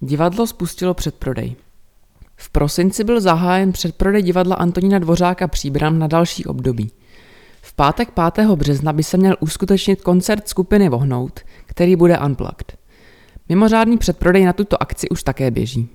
Divadlo spustilo předprodej. V prosinci byl zahájen předprodej divadla Antonína Dvořáka Příbram na další období. V pátek 5. března by se měl uskutečnit koncert skupiny Vohnout, který bude unplugged. Mimořádný předprodej na tuto akci už také běží.